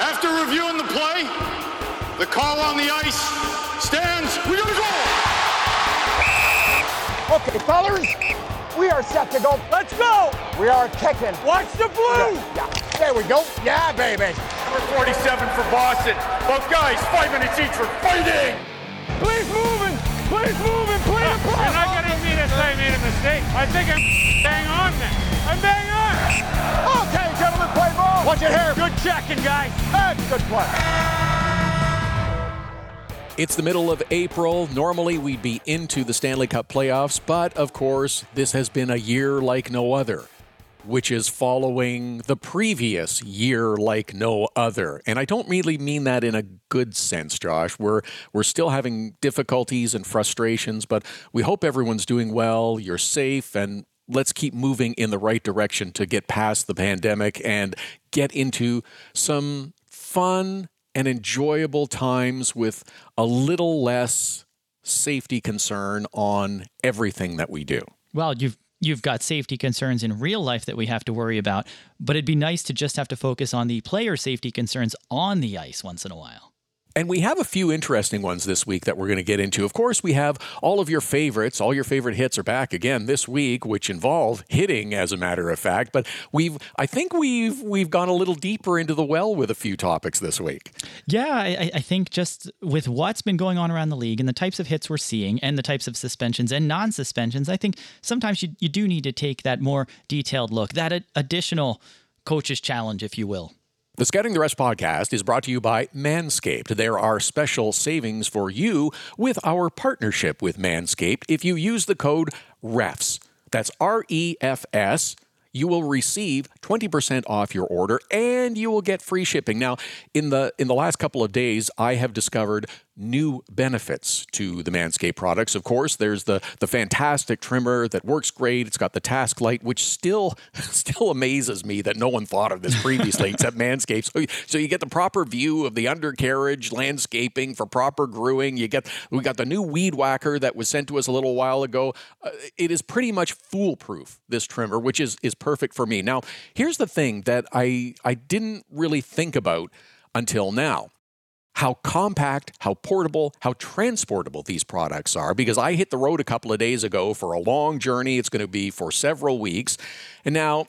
After reviewing the play, the call on the ice stands. We gotta go! Okay, fellas, we are set to go. Let's go! We are kicking. Watch the blue! Yeah, yeah. There we go. Yeah, baby. Number 47 for Boston. Both guys, five minutes each for fighting! Please moving! Please moving! Please I'm not going to me to say I made a mistake. I think I'm bang on then. I'm bang on. Okay, gentlemen, play ball. Watch it here. Good checking, guys. That's good play. It's the middle of April. Normally, we'd be into the Stanley Cup playoffs, but of course, this has been a year like no other, which is following the previous year like no other. And I don't really mean that in a good sense, Josh. We're we're still having difficulties and frustrations, but we hope everyone's doing well, you're safe, and let's keep moving in the right direction to get past the pandemic and get into some fun and enjoyable times with a little less safety concern on everything that we do. Well, you've you've got safety concerns in real life that we have to worry about, but it'd be nice to just have to focus on the player safety concerns on the ice once in a while. And we have a few interesting ones this week that we're going to get into. Of course, we have all of your favorites. All your favorite hits are back again this week, which involve hitting, as a matter of fact. But we've, I think we've we've gone a little deeper into the well with a few topics this week. Yeah, I, I think just with what's been going on around the league and the types of hits we're seeing and the types of suspensions and non suspensions, I think sometimes you, you do need to take that more detailed look, that additional coach's challenge, if you will. The Scouting the Refs podcast is brought to you by Manscaped. There are special savings for you with our partnership with Manscaped if you use the code REFS. That's R E F S. You will receive 20% off your order and you will get free shipping. Now, in the in the last couple of days, I have discovered new benefits to the Manscaped products. Of course, there's the the fantastic trimmer that works great. It's got the task light, which still still amazes me that no one thought of this previously except Manscaped. So, so you get the proper view of the undercarriage landscaping for proper growing. You get we got the new weed whacker that was sent to us a little while ago. Uh, it is pretty much foolproof this trimmer, which is is perfect for me. Now, here's the thing that I I didn't really think about until now how compact, how portable, how transportable these products are because I hit the road a couple of days ago for a long journey. It's going to be for several weeks. And now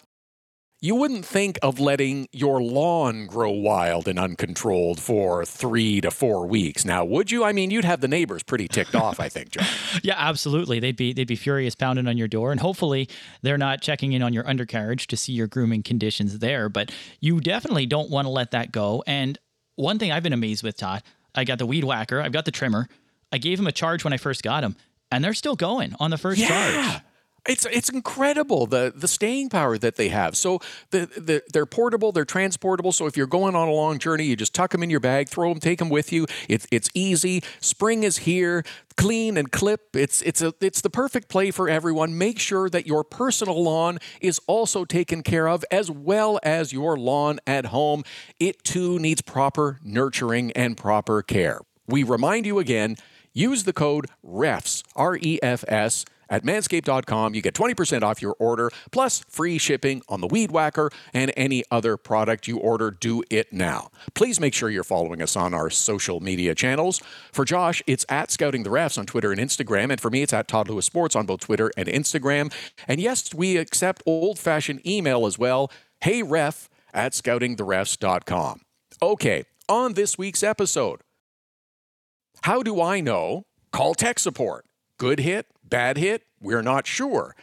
you wouldn't think of letting your lawn grow wild and uncontrolled for three to four weeks. Now, would you? I mean, you'd have the neighbors pretty ticked off, I think, John. Yeah, absolutely. They'd be they'd be furious pounding on your door, and hopefully they're not checking in on your undercarriage to see your grooming conditions there. But you definitely don't want to let that go. And one thing I've been amazed with, Todd, I got the weed whacker, I've got the trimmer. I gave him a charge when I first got him, and they're still going on the first Yeah. charge. It's it's incredible the the staying power that they have. So the, the they're portable, they're transportable. So if you're going on a long journey, you just tuck them in your bag, throw them, take them with you. It's it's easy. Spring is here, clean and clip. It's it's a it's the perfect play for everyone. Make sure that your personal lawn is also taken care of as well as your lawn at home. It too needs proper nurturing and proper care. We remind you again, use the code REFS, R E F S at manscaped.com. You get 20% off your order plus free shipping on the Weed Whacker and any other product you order. Do it now. Please make sure you're following us on our social media channels. For Josh, it's at Scouting the Refs on Twitter and Instagram. And for me, it's at Todd Lewis Sports on both Twitter and Instagram. And yes, we accept old fashioned email as well. Hey, ref at scoutingtherefs.com. Okay, on this week's episode, how do I know? Call tech support. Good hit, bad hit, we're not sure.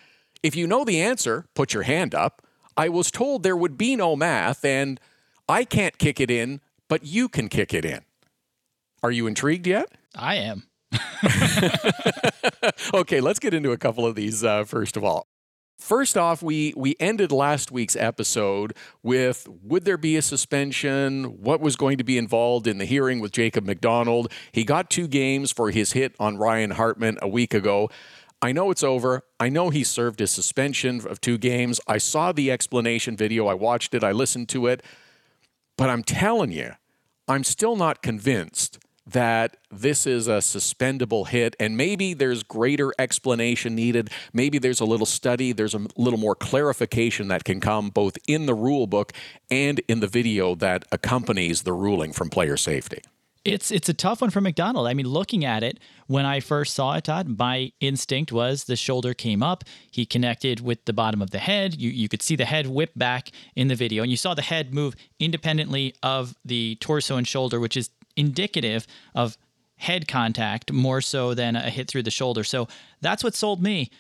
If you know the answer, put your hand up. I was told there would be no math, and I can't kick it in, but you can kick it in. Are you intrigued yet? I am. okay, let's get into a couple of these uh, first of all. First off, we we ended last week's episode with would there be a suspension? What was going to be involved in the hearing with Jacob MacDonald? He got two games for his hit on Ryan Hartman a week ago. I know it's over. I know he served his suspension of two games. I saw the explanation video. I watched it. I listened to it. But I'm telling you, I'm still not convinced that this is a suspendable hit and maybe there's greater explanation needed. Maybe there's a little study, there's a little more clarification that can come both in the rule book and in the video that accompanies the ruling from player safety. It's it's a tough one for MacDonald. I mean, looking at it, when I first saw it, Todd, my instinct was the shoulder came up, he connected with the bottom of the head. You you could see the head whip back in the video, and you saw the head move independently of the torso and shoulder, which is indicative of head contact more so than a hit through the shoulder. So that's what sold me.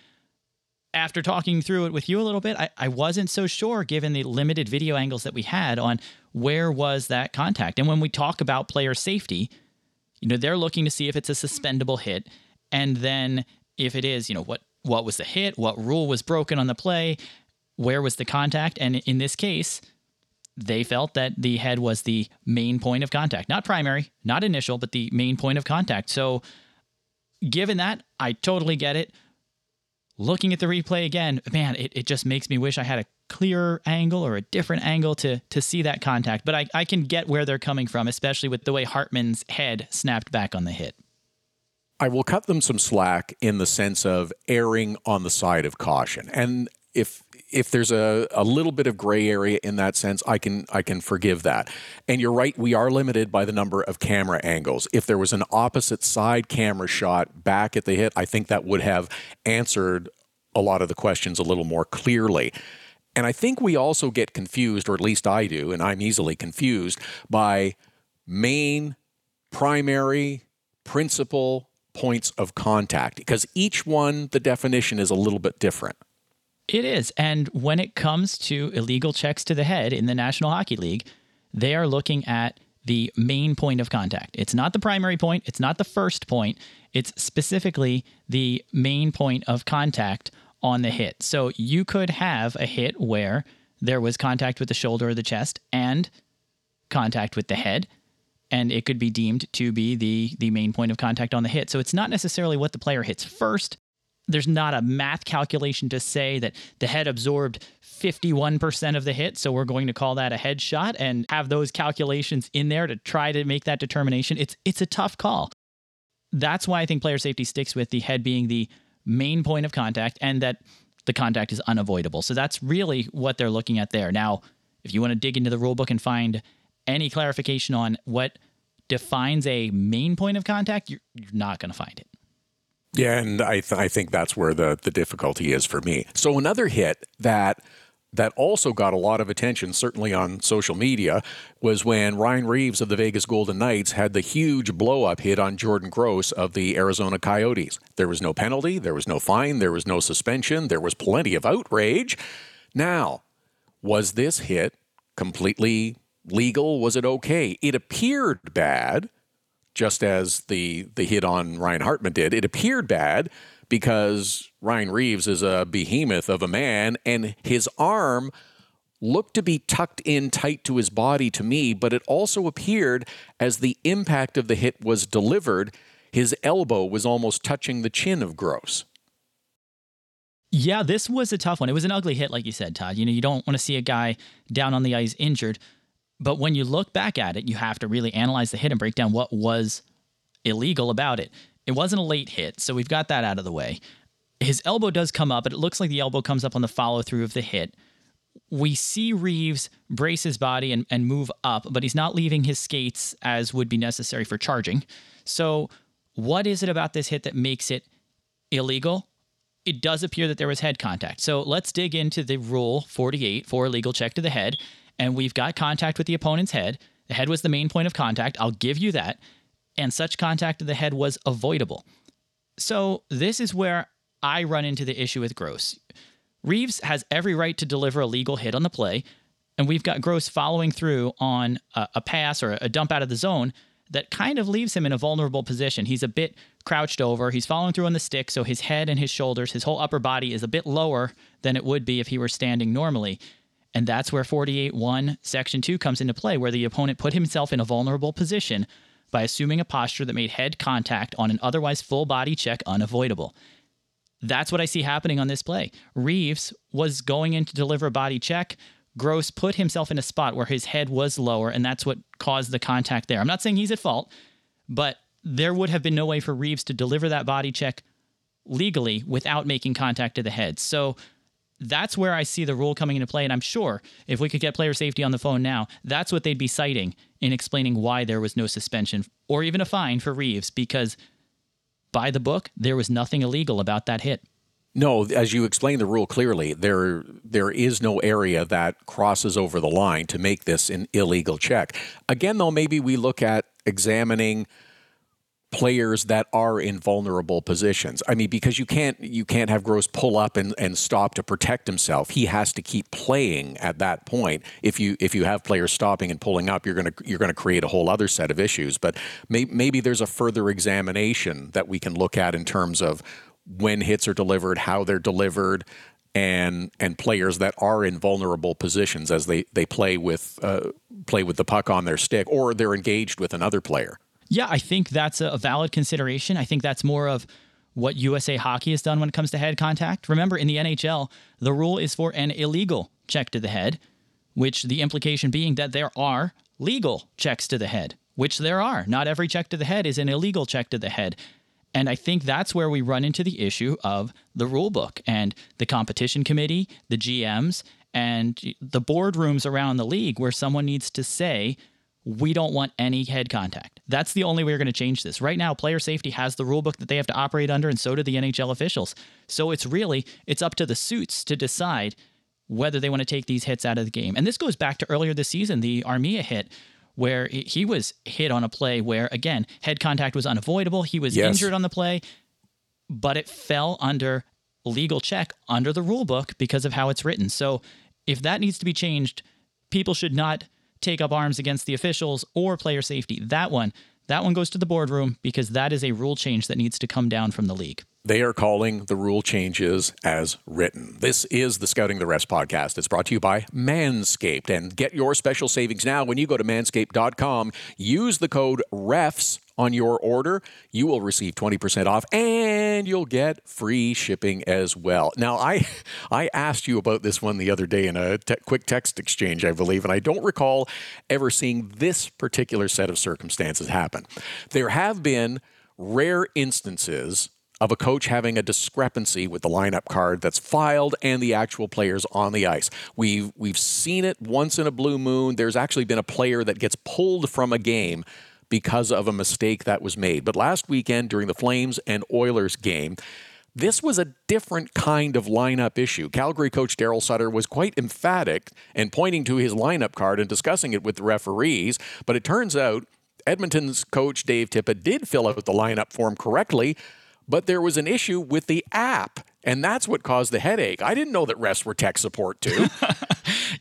After talking through it with you a little bit, I, I wasn't so sure given the limited video angles that we had on where was that contact. And when we talk about player safety, you know, they're looking to see if it's a suspendable hit. And then if it is, you know, what what was the hit, what rule was broken on the play, where was the contact? And in this case, they felt that the head was the main point of contact, not primary, not initial, but the main point of contact. So, given that, I totally get it. Looking at the replay again, man, it, it just makes me wish I had a clearer angle or a different angle to to see that contact. But I, I can get where they're coming from, especially with the way Hartman's head snapped back on the hit. I will cut them some slack in the sense of erring on the side of caution. And if if there's a, a little bit of gray area in that sense, I can I can forgive that. And you're right, we are limited by the number of camera angles. If there was an opposite side camera shot back at the hit, I think that would have answered a lot of the questions a little more clearly. And I think we also get confused, or at least I do, and I'm easily confused by main, primary, principal points of contact because each one, the definition is a little bit different. It is. And when it comes to illegal checks to the head in the National Hockey League, they are looking at the main point of contact. It's not the primary point, it's not the first point, it's specifically the main point of contact on the hit. So you could have a hit where there was contact with the shoulder or the chest and contact with the head and it could be deemed to be the the main point of contact on the hit. So it's not necessarily what the player hits first. There's not a math calculation to say that the head absorbed 51% of the hit, so we're going to call that a headshot and have those calculations in there to try to make that determination. It's it's a tough call. That's why I think player safety sticks with the head being the main point of contact and that the contact is unavoidable. So that's really what they're looking at there. Now, if you want to dig into the rule book and find any clarification on what defines a main point of contact, you're, you're not going to find it. Yeah, and I, th- I think that's where the, the difficulty is for me. So another hit that that also got a lot of attention, certainly on social media, was when Ryan Reaves of the Vegas Golden Knights had the huge blow up hit on Jordan Gross of the Arizona Coyotes. There was no penalty, there was no fine, there was no suspension, there was plenty of outrage. Now, was this hit completely legal? Was it okay? It appeared bad, just as the the hit on Ryan Hartman did. It appeared bad because Ryan Reaves is a behemoth of a man and his arm looked to be tucked in tight to his body to me, but it also appeared as the impact of the hit was delivered, his elbow was almost touching the chin of Gross. Yeah, this was a tough one. It was an ugly hit, like you said, Todd. You know, you don't want to see a guy down on the ice injured. But when you look back at it, you have to really analyze the hit and break down what was illegal about it. It wasn't a late hit, so we've got that out of the way. His elbow does come up, but it looks like the elbow comes up on the follow through of the hit. We see Reaves brace his body and, and move up, but he's not leaving his skates as would be necessary for charging. So, what is it about this hit that makes it illegal? It does appear that there was head contact. So, let's dig into the rule 48 for illegal check to the head and we've got contact with the opponent's head. The head was the main point of contact. I'll give you that. And such contact to the head was avoidable. So this is where I run into the issue with Gross. Reaves has every right to deliver a legal hit on the play, and we've got Gross following through on a, a pass or a dump out of the zone that kind of leaves him in a vulnerable position. He's a bit crouched over. He's following through on the stick, so his head and his shoulders, his whole upper body is a bit lower than it would be if he were standing normally. And that's where 48.1, Section 2 comes into play, where the opponent put himself in a vulnerable position by assuming a posture that made head contact on an otherwise full body check unavoidable. That's what I see happening on this play. Reaves was going in to deliver a body check. Gross put himself in a spot where his head was lower, and that's what caused the contact there. I'm not saying he's at fault, but there would have been no way for Reaves to deliver that body check legally without making contact to the head. So that's where I see the rule coming into play. And I'm sure if we could get player safety on the phone now, that's what they'd be citing in explaining why there was no suspension or even a fine for Reaves because by the book, there was nothing illegal about that hit. No, as you explained the rule clearly, there there is no area that crosses over the line to make this an illegal check. Again, though, maybe we look at examining players that are in vulnerable positions. I mean, because you can't you can't have Gross pull up and, and stop to protect himself. He has to keep playing at that point. If you if you have players stopping and pulling up, you're gonna you're gonna create a whole other set of issues. But may, maybe there's a further examination that we can look at in terms of when hits are delivered, how they're delivered, and and players that are in vulnerable positions as they they play with uh, play with the puck on their stick or they're engaged with another player. Yeah, I think that's a valid consideration. I think that's more of what USA Hockey has done when it comes to head contact. Remember, in the NHL, the rule is for an illegal check to the head, which the implication being that there are legal checks to the head, which there are. Not every check to the head is an illegal check to the head. And I think that's where we run into the issue of the rule book and the competition committee, the GMs, and the boardrooms around the league where someone needs to say, we don't want any head contact. That's the only way we're going to change this. Right now, player safety has the rule book that they have to operate under, and so do the NHL officials. So it's really it's up to the suits to decide whether they want to take these hits out of the game. And this goes back to earlier this season, the Armia hit, where he was hit on a play where again head contact was unavoidable. He was Yes. injured on the play, but it fell under legal check under the rule book because of how it's written. So if that needs to be changed, people should not take up arms against the officials or player safety. That one, that one goes to the boardroom because that is a rule change that needs to come down from the league. They are calling the rule changes as written. This is the Scouting the Refs podcast. It's brought to you by Manscaped. And get your special savings now when you go to manscaped.com. Use the code REFS on your order. You will receive 20% off and you'll get free shipping as well. Now, I I asked you about this one the other day in a te- quick text exchange, I believe, and I don't recall ever seeing this particular set of circumstances happen. There have been rare instances of a coach having a discrepancy with the lineup card that's filed and the actual players on the ice. We've we've seen it once in a blue moon. There's actually been a player that gets pulled from a game because of a mistake that was made. But last weekend during the Flames and Oilers game, this was a different kind of lineup issue. Calgary coach Darryl Sutter was quite emphatic and pointing to his lineup card and discussing it with the referees, but it turns out Edmonton's coach Dave Tippett did fill out the lineup form correctly, but there was an issue with the app, and that's what caused the headache. I didn't know that refs were tech support too.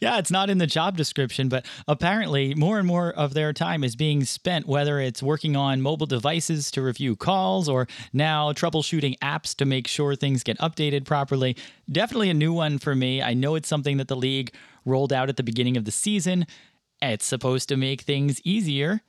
Yeah, it's not in the job description, but apparently more and more of their time is being spent, whether it's working on mobile devices to review calls or now troubleshooting apps to make sure things get updated properly. Definitely a new one for me. I know it's something that the league rolled out at the beginning of the season. It's supposed to make things easier.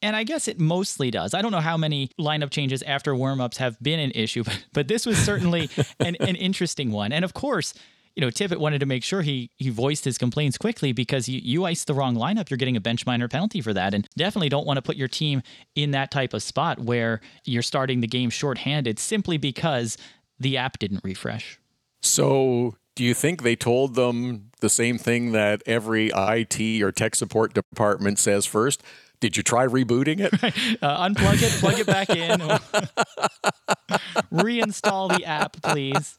And I guess it mostly does. I don't know how many lineup changes after warmups have been an issue, but, but this was certainly an, an interesting one. And of course, you know, Tippett wanted to make sure he he voiced his complaints quickly because you, you iced the wrong lineup, you're getting a bench minor penalty for that. And definitely don't want to put your team in that type of spot where you're starting the game shorthanded simply because the app didn't refresh. So, do you think they told them the same thing that every IT or tech support department says first? Did you try rebooting it? Uh, unplug it, plug it back in, reinstall the app, please.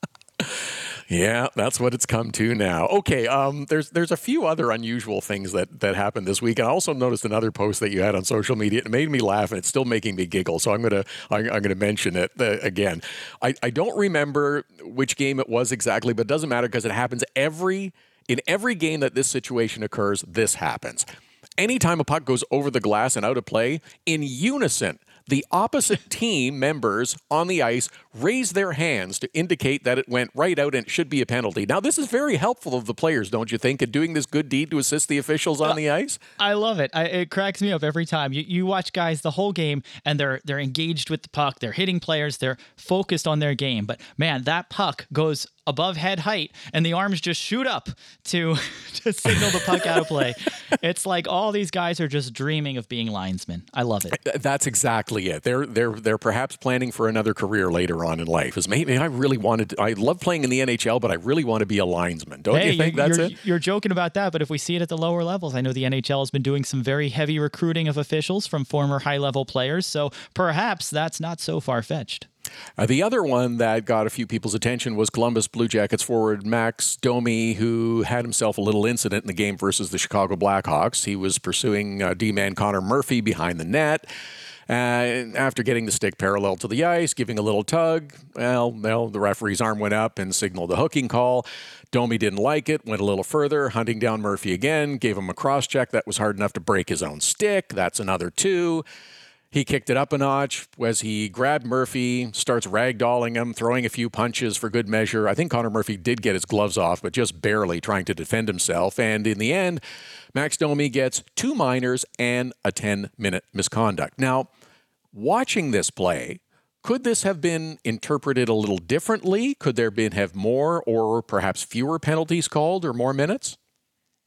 Yeah, that's what it's come to now. Okay, um, there's there's a few other unusual things that that happened this week. And I also noticed another post that you had on social media. It made me laugh, and it's still making me giggle. So I'm gonna I'm, I'm gonna mention it uh, again. I, I don't remember which game it was exactly, but it doesn't matter because it happens every in every game that this situation occurs. This happens. Anytime a puck goes over the glass and out of play, in unison, the opposite team members on the ice raise their hands to indicate that it went right out and it should be a penalty. Now, this is very helpful of the players, don't you think, in doing this good deed to assist the officials on uh, the ice? I love it. I, it cracks me up every time. You, you watch guys the whole game and they're they're engaged with the puck. They're hitting players. They're focused on their game. But man, that puck goes above head height, and the arms just shoot up to to signal the puck out of play. It's like all these guys are just dreaming of being linesmen. I love it. That's exactly it. They're they're they're perhaps planning for another career later on in life. Is maybe I really wanted. To, I love playing in the NHL, but I really want to be a linesman. Don't hey, you think that's you're, it? you're joking about that, but if we see it at the lower levels, I know the NHL has been doing some very heavy recruiting of officials from former high level players, so perhaps that's not so far fetched. Uh, the other one that got a few people's attention was Columbus Blue Jackets forward Max Domi, who had himself a little incident in the game versus the Chicago Blackhawks. He was pursuing uh, D-man Connor Murphy behind the net. Uh, after getting the stick parallel to the ice, giving a little tug, well, well, the referee's arm went up and signaled a hooking call. Domi didn't like it, went a little further, hunting down Murphy again, gave him a cross check that was hard enough to break his own stick. That's another two. He kicked it up a notch as he grabbed Murphy, starts ragdolling him, throwing a few punches for good measure. I think Connor Murphy did get his gloves off, but just barely trying to defend himself. And in the end, Max Domi gets two minors and a 10 minute misconduct. Now, watching this play, could this have been interpreted a little differently? Could there been have more or perhaps fewer penalties called or more minutes?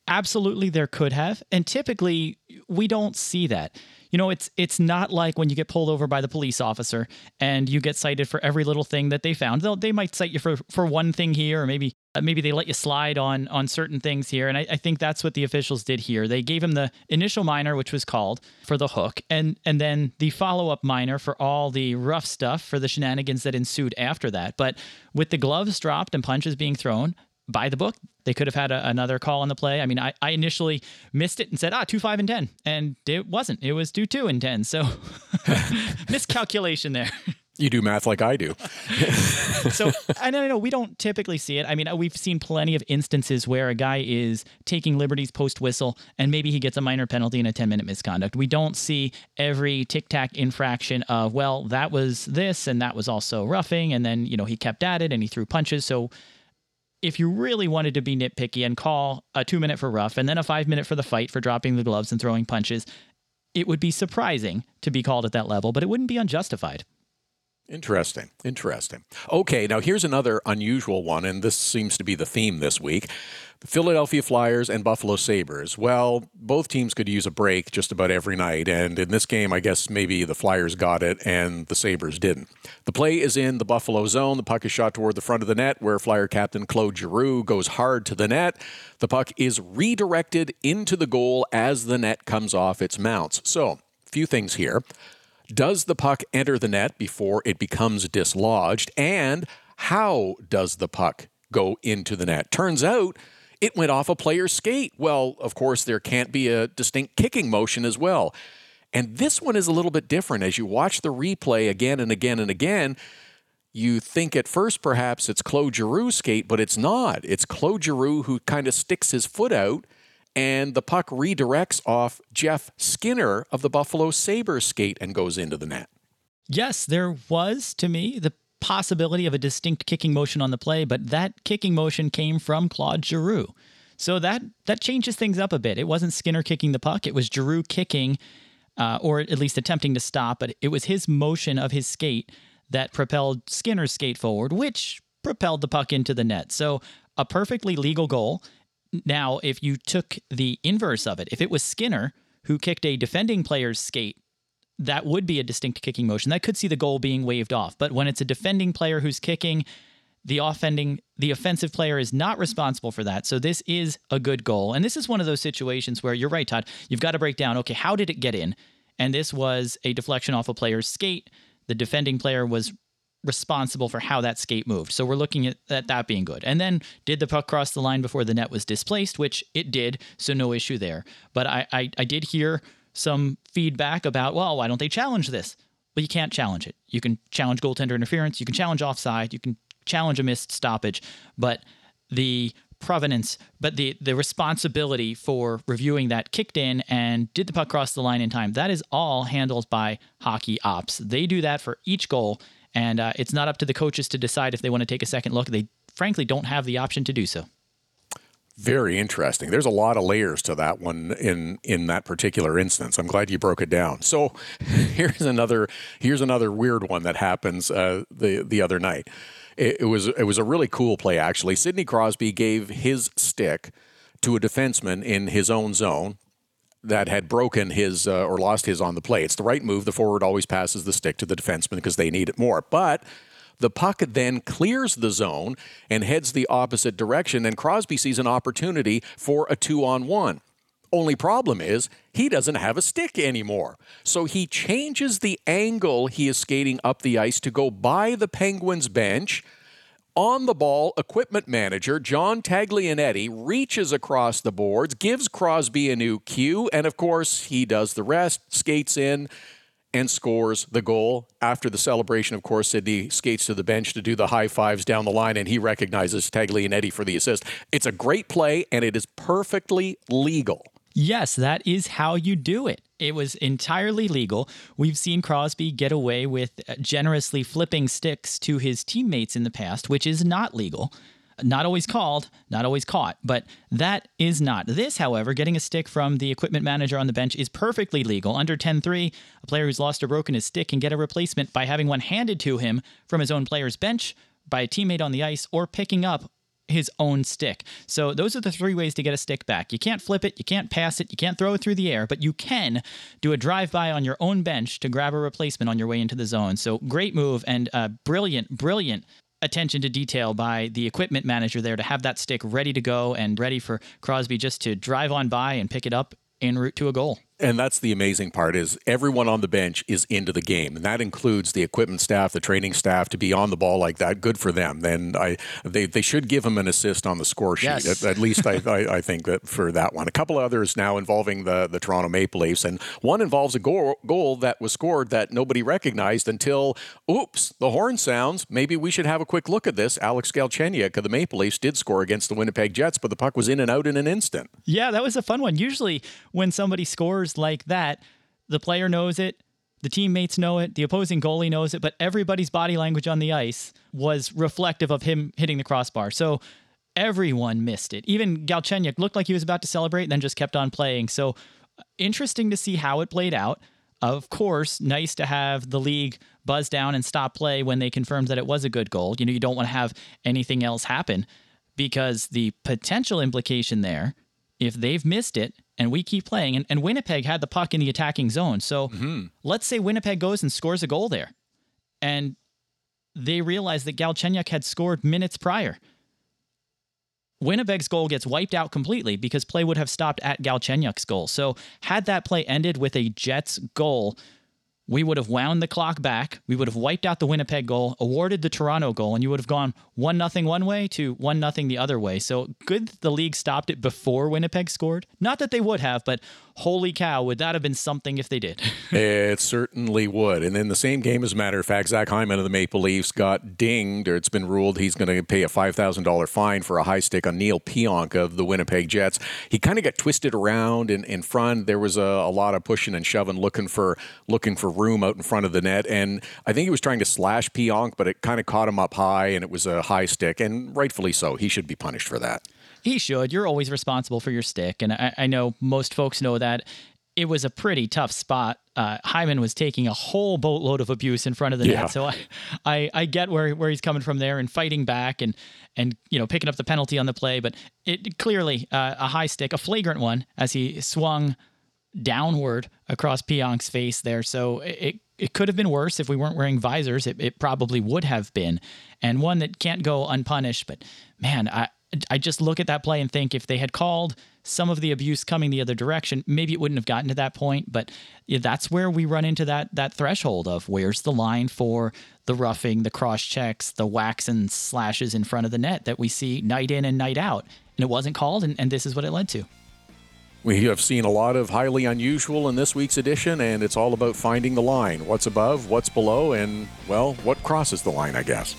Absolutely, there could have, and typically we don't see that. You know, it's it's not like when you get pulled over by the police officer and you get cited for every little thing that they found. They'll, they might cite you for for one thing here, or maybe uh, maybe they let you slide on on certain things here. And I, I think that's what the officials did here. They gave him the initial minor, which was called for the hook, and and then the follow up minor for all the rough stuff for the shenanigans that ensued after that. But with the gloves dropped and punches being thrown, by the book. They could have had a, another call on the play. I mean, I, I initially missed it and said, ah, two, five, and 10. And it wasn't. It was two, two, and 10. So miscalculation there. You do math like I do. so I know, I know we don't typically see it. I mean, we've seen plenty of instances where a guy is taking liberties post whistle and maybe he gets a minor penalty and a 10 minute misconduct. We don't see every tic tac infraction of, well, that was this and that was also roughing. And then, you know, he kept at it and he threw punches. So if you really wanted to be nitpicky and call a two minute for rough and then a five minute for the fight for dropping the gloves and throwing punches, it would be surprising to be called at that level, but it wouldn't be unjustified. Interesting. Interesting. Okay, now here's another unusual one, and this seems to be the theme this week. The Philadelphia Flyers and Buffalo Sabres. Well, both teams could use a break just about every night, and in this game, I guess maybe the Flyers got it and the Sabres didn't. The play is in the Buffalo zone. The puck is shot toward the front of the net, where Flyer captain Claude Giroux goes hard to the net. The puck is redirected into the goal as the net comes off its mounts. So, a few things here. Does the puck enter the net before it becomes dislodged? And how does the puck go into the net? Turns out it went off a player's skate. Well, of course, there can't be a distinct kicking motion as well. And this one is a little bit different. As you watch the replay again and again and again, you think at first perhaps it's Claude Giroux's skate, but it's not. It's Claude Giroux who kind of sticks his foot out and the puck redirects off Jeff Skinner of the Buffalo Sabres skate and goes into the net. Yes, there was to me the possibility of a distinct kicking motion on the play, but that kicking motion came from Claude Giroux. So that that changes things up a bit. It wasn't Skinner kicking the puck; it was Giroux kicking, uh, or at least attempting to stop. But it was his motion of his skate that propelled Skinner's skate forward, which propelled the puck into the net. So a perfectly legal goal. Now, if you took the inverse of it, if it was Skinner who kicked a defending player's skate, that would be a distinct kicking motion. That could see the goal being waved off. But when it's a defending player who's kicking, the offending the offensive player is not responsible for that. So this is a good goal. And this is one of those situations where you're right, Todd. You've got to break down, okay, how did it get in? And this was a deflection off a player's skate. The defending player was responsible for how that skate moved. So we're looking at, at that being good. And then did the puck cross the line before the net was displaced, which it did, so no issue there. But I, I, I did hear some feedback about, well, why don't they challenge this? Well, you can't challenge it. You can challenge goaltender interference, you can challenge offside, you can challenge a missed stoppage, but the provenance, but the the responsibility for reviewing that kicked in and did the puck cross the line in time. That is all handled by hockey ops. They do that for each goal, and uh, it's not up to the coaches to decide if they want to take a second look. They frankly don't have the option to do so. Very interesting. There's a lot of layers to that one in in that particular instance. I'm glad you broke it down. So here's another here's another weird one that happens uh, the the other night. it, it was it was a really cool play actually. Sidney Crosby gave his stick to a defenseman in his own zone that had broken his uh, or lost his on the play. It's the right move. The forward always passes the stick to the defenseman because they need it more. But the puck then clears the zone and heads the opposite direction, and Crosby sees an opportunity for a two on one. Only problem is he doesn't have a stick anymore. So he changes the angle he is skating up the ice to go by the Penguins bench. On the ball, equipment manager John Taglianetti reaches across the boards, gives Crosby a new cue, and of course, he does the rest, skates in, and scores the goal. After the celebration, of course, Sidney skates to the bench to do the high fives down the line, and he recognizes Taglianetti for the assist. It's a great play, and it is perfectly legal. Yes, that is how you do it. It was entirely legal. We've seen Crosby get away with uh, generously flipping sticks to his teammates in the past, which is not legal. Not always called, not always caught, but that is not. This, however, getting a stick from the equipment manager on the bench is perfectly legal. Under 10 3, a player who's lost or broken his stick can get a replacement by having one handed to him from his own player's bench, by a teammate on the ice, or picking up his own stick. So those are the three ways to get a stick back. You can't flip it, you can't pass it, you can't throw it through the air, but you can do a drive-by on your own bench to grab a replacement on your way into the zone. So great move and uh, brilliant, brilliant attention to detail by the equipment manager there to have that stick ready to go and ready for Crosby just to drive on by and pick it up en route to a goal. And that's the amazing part is everyone on the bench is into the game, and that includes the equipment staff, the training staff to be on the ball like that. Good for them. Then I they, they should give him an assist on the score sheet. Yes. At, at least I, I, I think that for that one. A couple others now involving the the Toronto Maple Leafs, and one involves a goal goal that was scored that nobody recognized until oops the horn sounds. Maybe we should have a quick look at this. Alex Galchenyuk of the Maple Leafs did score against the Winnipeg Jets, but the puck was in and out in an instant. Yeah, that was a fun one. Usually, when somebody scores like that, the player knows it, the teammates know it, the opposing goalie knows it, but everybody's body language on the ice was reflective of him hitting the crossbar. So everyone missed it. Even Galchenyuk looked like he was about to celebrate, then just kept on playing. So uh, interesting to see how it played out. Of course, nice to have the league buzz down and stop play when they confirmed that it was a good goal. You know, you don't want to have anything else happen because the potential implication there, if they've missed it and we keep playing, and, and Winnipeg had the puck in the attacking zone. So mm-hmm. let's say Winnipeg goes and scores a goal there, and they realize that Galchenyuk had scored minutes prior. Winnipeg's goal gets wiped out completely because play would have stopped at Galchenyuk's goal. So had that play ended with a Jets goal, we would have wound the clock back. We would have wiped out the Winnipeg goal, awarded the Toronto goal, and you would have gone one nothing one way to one nothing the other way. So good that the league stopped it before Winnipeg scored. Not that they would have, but holy cow, would that have been something if they did? It certainly would. And in the same game, as a matter of fact, Zach Hyman of the Maple Leafs got dinged, or it's been ruled he's going to pay a $5,000 fine for a high stick on Neal Pionk of the Winnipeg Jets. He kind of got twisted around in, in front. There was a, a lot of pushing and shoving, looking for looking for room out in front of the net. And I think he was trying to slash Pionk, but it kind of caught him up high, and it was a high stick, and rightfully so. He should be punished for that. He should. You're always responsible for your stick. And I, I know most folks know that. It was a pretty tough spot. Uh, Hyman was taking a whole boatload of abuse in front of the Yeah. net. So I, I, I get where, where he's coming from there and fighting back and, and you know, picking up the penalty on the play. But it clearly uh, a high stick, a flagrant one, as he swung downward across Pionk's face there. So it, it could have been worse if we weren't wearing visors. It, it probably would have been. And one that can't go unpunished. But man, I, I just look at that play and think if they had called some of the abuse coming the other direction, maybe it wouldn't have gotten to that point. But that's where we run into that that threshold of where's the line for the roughing, the cross checks, the whacks and slashes in front of the net that we see night in and night out. And it wasn't called, and, and this is what it led to. We have seen a lot of highly unusual in this week's edition, and it's all about finding the line. What's above, what's below, and, well, what crosses the line, I guess.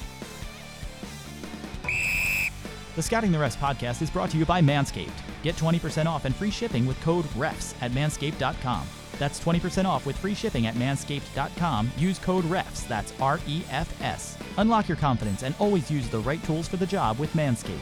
The Scouting the Refs podcast is brought to you by Manscaped. Get 20% off and free shipping with code REFS at manscaped.com. That's 20% off with free shipping at manscaped.com. Use code REFS, that's R E F S. Unlock your confidence and always use the right tools for the job with Manscaped.